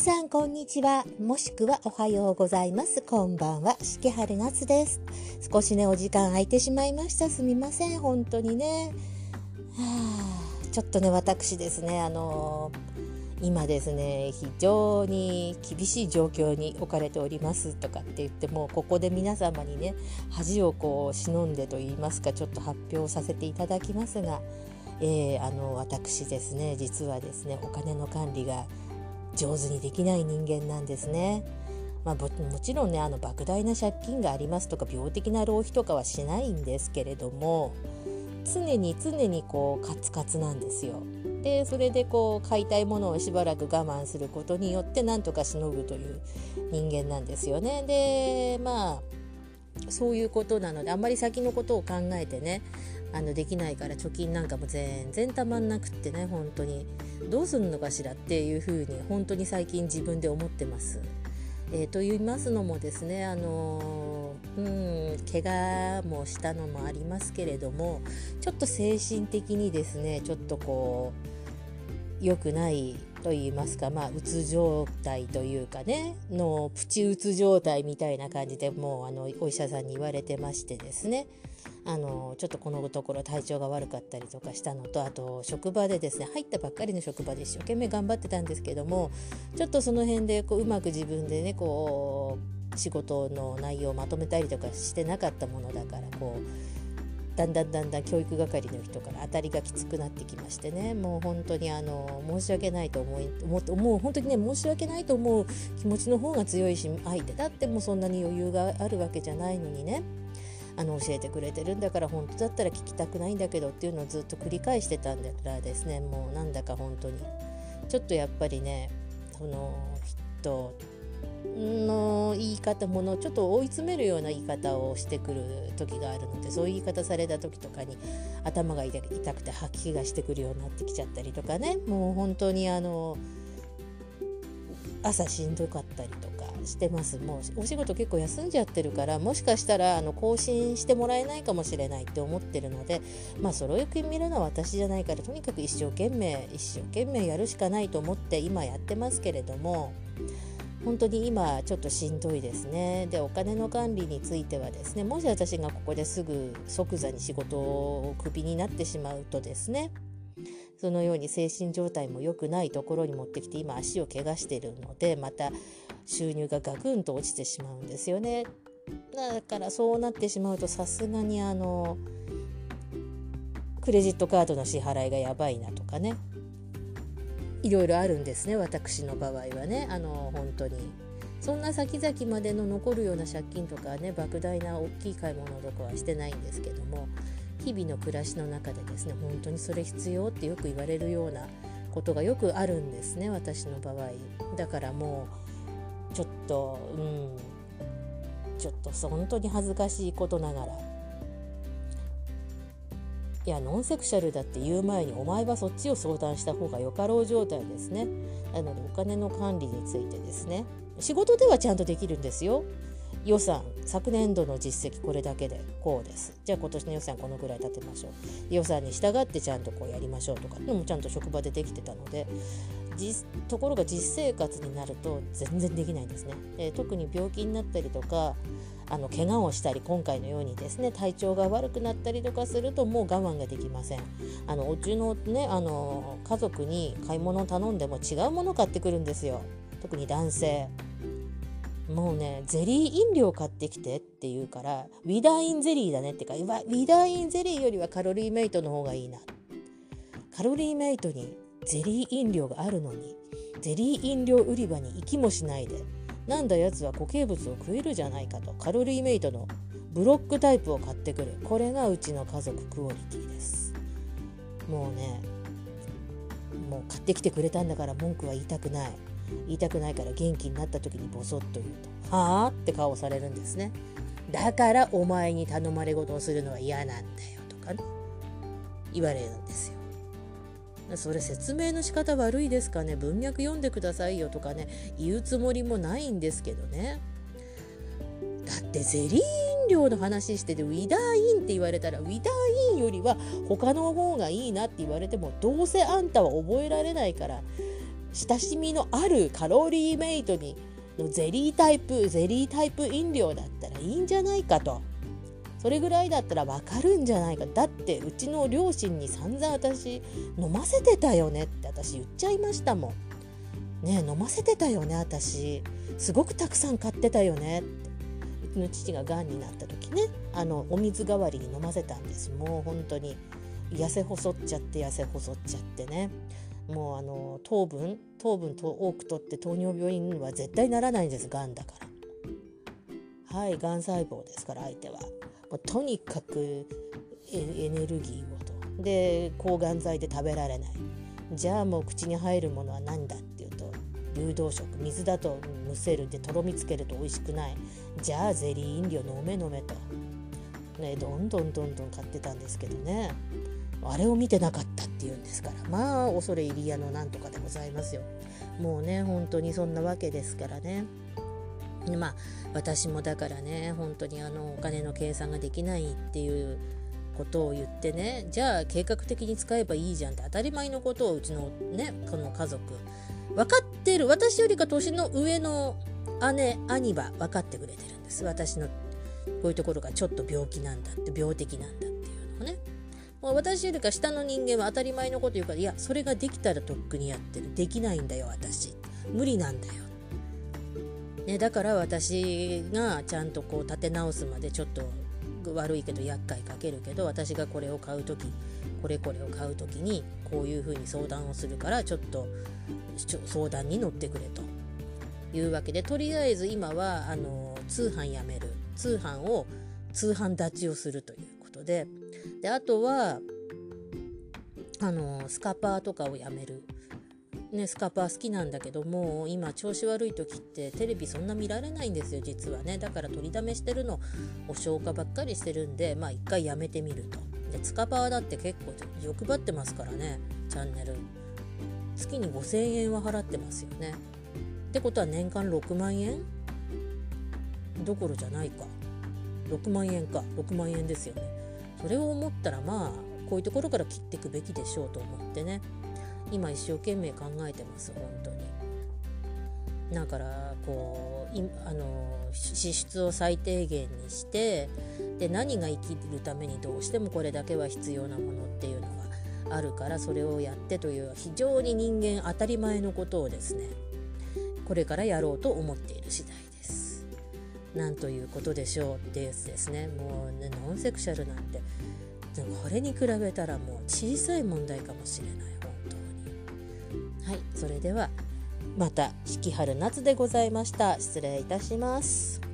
さんこんにちは。もしくはおはようございます。こんばんは。しきはる夏です。少しねお時間空いてしまいました。すみません。本当にね。はあちょっとね私ですね。あのー、今ですね非常に厳しい状況に置かれておりますとかって言ってもここで皆様にね恥をこう忍んでと言いますかちょっと発表させていただきますがえー、あの私ですね実はですねお金の管理が上手にできない人間なんですね。まあ、もちろんねあの莫大な借金がありますとか病的な浪費とかはしないんですけれども常に常にこうカツカツなんですよ。でそれでこう買いたいものをしばらく我慢することによってなんとかしのぐという人間なんですよね。でまあそういうことなのであんまり先のことを考えてねあのできないから貯金なんかも全然たまんなくってね本当にどうするのかしらっていうふうに本当に最近自分で思ってます。えー、と言いますのもですねあのうん怪我もしたのもありますけれどもちょっと精神的にですねちょっとこう良くないと言いますかまあうつ状態というかねのプチうつ状態みたいな感じでもうあのお医者さんに言われてましてですね。あのちょっとこのところ体調が悪かったりとかしたのとあと職場でですね入ったばっかりの職場で一生懸命頑張ってたんですけどもちょっとその辺でこううまく自分でねこう仕事の内容をまとめたりとかしてなかったものだからこうだんだんだんだん教育係の人から当たりがきつくなってきましてね。もう本当にあの申し訳ないと思い思う本当にね申し訳ないと思う気持ちの方が強いし相手だってもうそんなに余裕があるわけじゃないのにね。あの教えてくれてるんだから本当だったら聞きたくないんだけどっていうのをずっと繰り返してたんだからですね。もうなんだか本当に。ちょっとやっぱりねその人の言い方ものちょっと追い詰めるような言い方をしてくる時があるのでそういう言い方された時とかに頭が痛くて吐き気がしてくるようになってきちゃったりとかね。もう本当にあの朝しんどかったりとかしてます。もうお仕事結構休んじゃってるからもしかしたらあの更新してもらえないかもしれないって思ってるのでまあそれをよく見るのは私じゃないからとにかく一生懸命一生懸命やるしかないと思って今やってますけれども本当に今ちょっとしんどいですねでお金の管理についてはですねもし私がここですぐ即座に仕事をクビになってしまうとですねそのように精神状態も良くないところに持ってきて今足を怪我してるのでまた収入がガクンと落ちてしまうんですよね。だからそうなってしまうとさすがにあのクレジットカードの支払いがやばいなとかねいろいろあるんですね私の場合はね。あの本当に。そんな先々までの残るような借金とかね莫大な大きい買い物とかはしてないんですけども日々の暮らしの中でですね本当にそれ必要ってよく言われるようなことがよくあるんですね私の場合。だからもうちょっとうんちょっと本当に恥ずかしいことながらいやノンセクシャルだって言う前にお前はそっちを相談した方がよかろう状態ですね。なのでお金の管理についてですね。仕事ではちゃんとできるんですよ。予算昨年度の実績これだけでこうです。じゃあ今年の予算このぐらい立てましょう。予算に従ってちゃんとこうやりましょうとか。でもちゃんと職場でできてたのでところが実生活になると全然できないんですね、えー、特に病気になったりとかあの怪我をしたり今回のようにですね体調が悪くなったりとかするともう我慢ができません。あのうちのねあの家族に買い物を頼んでも違うもの買ってくるんですよ。特に男性。もうねゼリー飲料買ってきてって言うからウィダーインゼリーだねってかウィダーインゼリーよりはカロリーメイトの方がいいな。カロリーメイトにゼリー飲料があるのにゼリー飲料売り場に行きもしないでなんだやつは固形物を食えるじゃないかとカロリーメイトのブロックタイプを買ってくる。これがうちの家族クオリティです。もうねもう買ってきてくれたんだから文句は言いたくない。言いたくないから元気になった時にボソッと言うと「はあ?」って顔されるんですね。だからお前に頼まれ事をするのは嫌なんだよとかね言われるんですよ。それ説明の仕方悪いですかね？文脈読んでくださいよとかね言うつもりもないんですけどね。だってゼリー飲料の話しててウィダーインって言われたらウィダーインよりは他の方がいいなって言われてもどうせあんたは覚えられないから親しみのあるカロリーメイトにのゼリータイプゼリータイプ飲料だったらいいんじゃないかと。それぐらいだったらわかるんじゃないか。だってうちの両親に散々私飲ませてたよねって私言っちゃいましたもん。ね飲ませてたよね私。すごくたくさん買ってたよねって。うちの父ががんになった時ねあのお水代わりに飲ませたんです。もう本当に。痩せ細っちゃって痩せ細っちゃってね。もうあの糖分糖分と多くとって糖尿病には絶対ならないんですがんだから。はいがん細胞ですから相手は。もうとにかくエネルギーをと。で抗がん剤で食べられない。じゃあもう口に入るものは何だっていうと流動食水だとむせるでとろみつけると美味しくない。じゃあゼリー飲料飲め飲めと、ね、どんどんどんどん買ってたんですけどね。あれを見てなかったっていうんですから。まあ恐れ入り屋のなんとかでございますよ。もうね本当にそんなわけですからね。まあ私もだからね本当にあのお金の計算ができないっていうことを言ってねじゃあ計画的に使えばいいじゃんって当たり前のことをうちのねこの家族。分かってる。私よりか年の上の姉兄は分かってくれてるんです。私のこういうところがちょっと病気なんだって病的なんだっていうのをね。私よりか下の人間は当たり前のこと言うからいやそれができたらとっくにやってる。できないんだよ私。無理なんだよ、ね、だから私がちゃんとこう立て直すまでちょっと悪いけど厄介かけるけど私がこれを買う時これこれを買う時にこういうふうに相談をするからちょっと相談に乗ってくれと。いうわけでとりあえず今はあの通販やめる。通販を通販立ちをするということで。であとはあのスカパーとかをやめる。ね、スカパー好きなんだけども今調子悪い時ってテレビそんな見られないんですよ実はね。だから取りだめしてるのを消化ばっかりしてるんでまあ一回やめてみると。でスカパーだって結構欲張ってますからねチャンネル。月に5000円は払ってますよね。ってことは年間6万円？どころじゃないか。6万円か。6万円ですよね。それを思ったらまあこういうところから切っていくべきでしょうと思ってね。今一生懸命考えてます本当に。だからこういあの支出を最低限にしてで何が生きるためにどうしてもこれだけは必要なものっていうのがあるからそれをやってという非常に人間当たり前のことをですねこれからやろうと思っている次第です。なんということでしょうってやつですね。もうねノンセクシャルなんてこれに比べたらもう小さい問題かもしれないはいそれではまた四季春夏でございました。失礼いたします。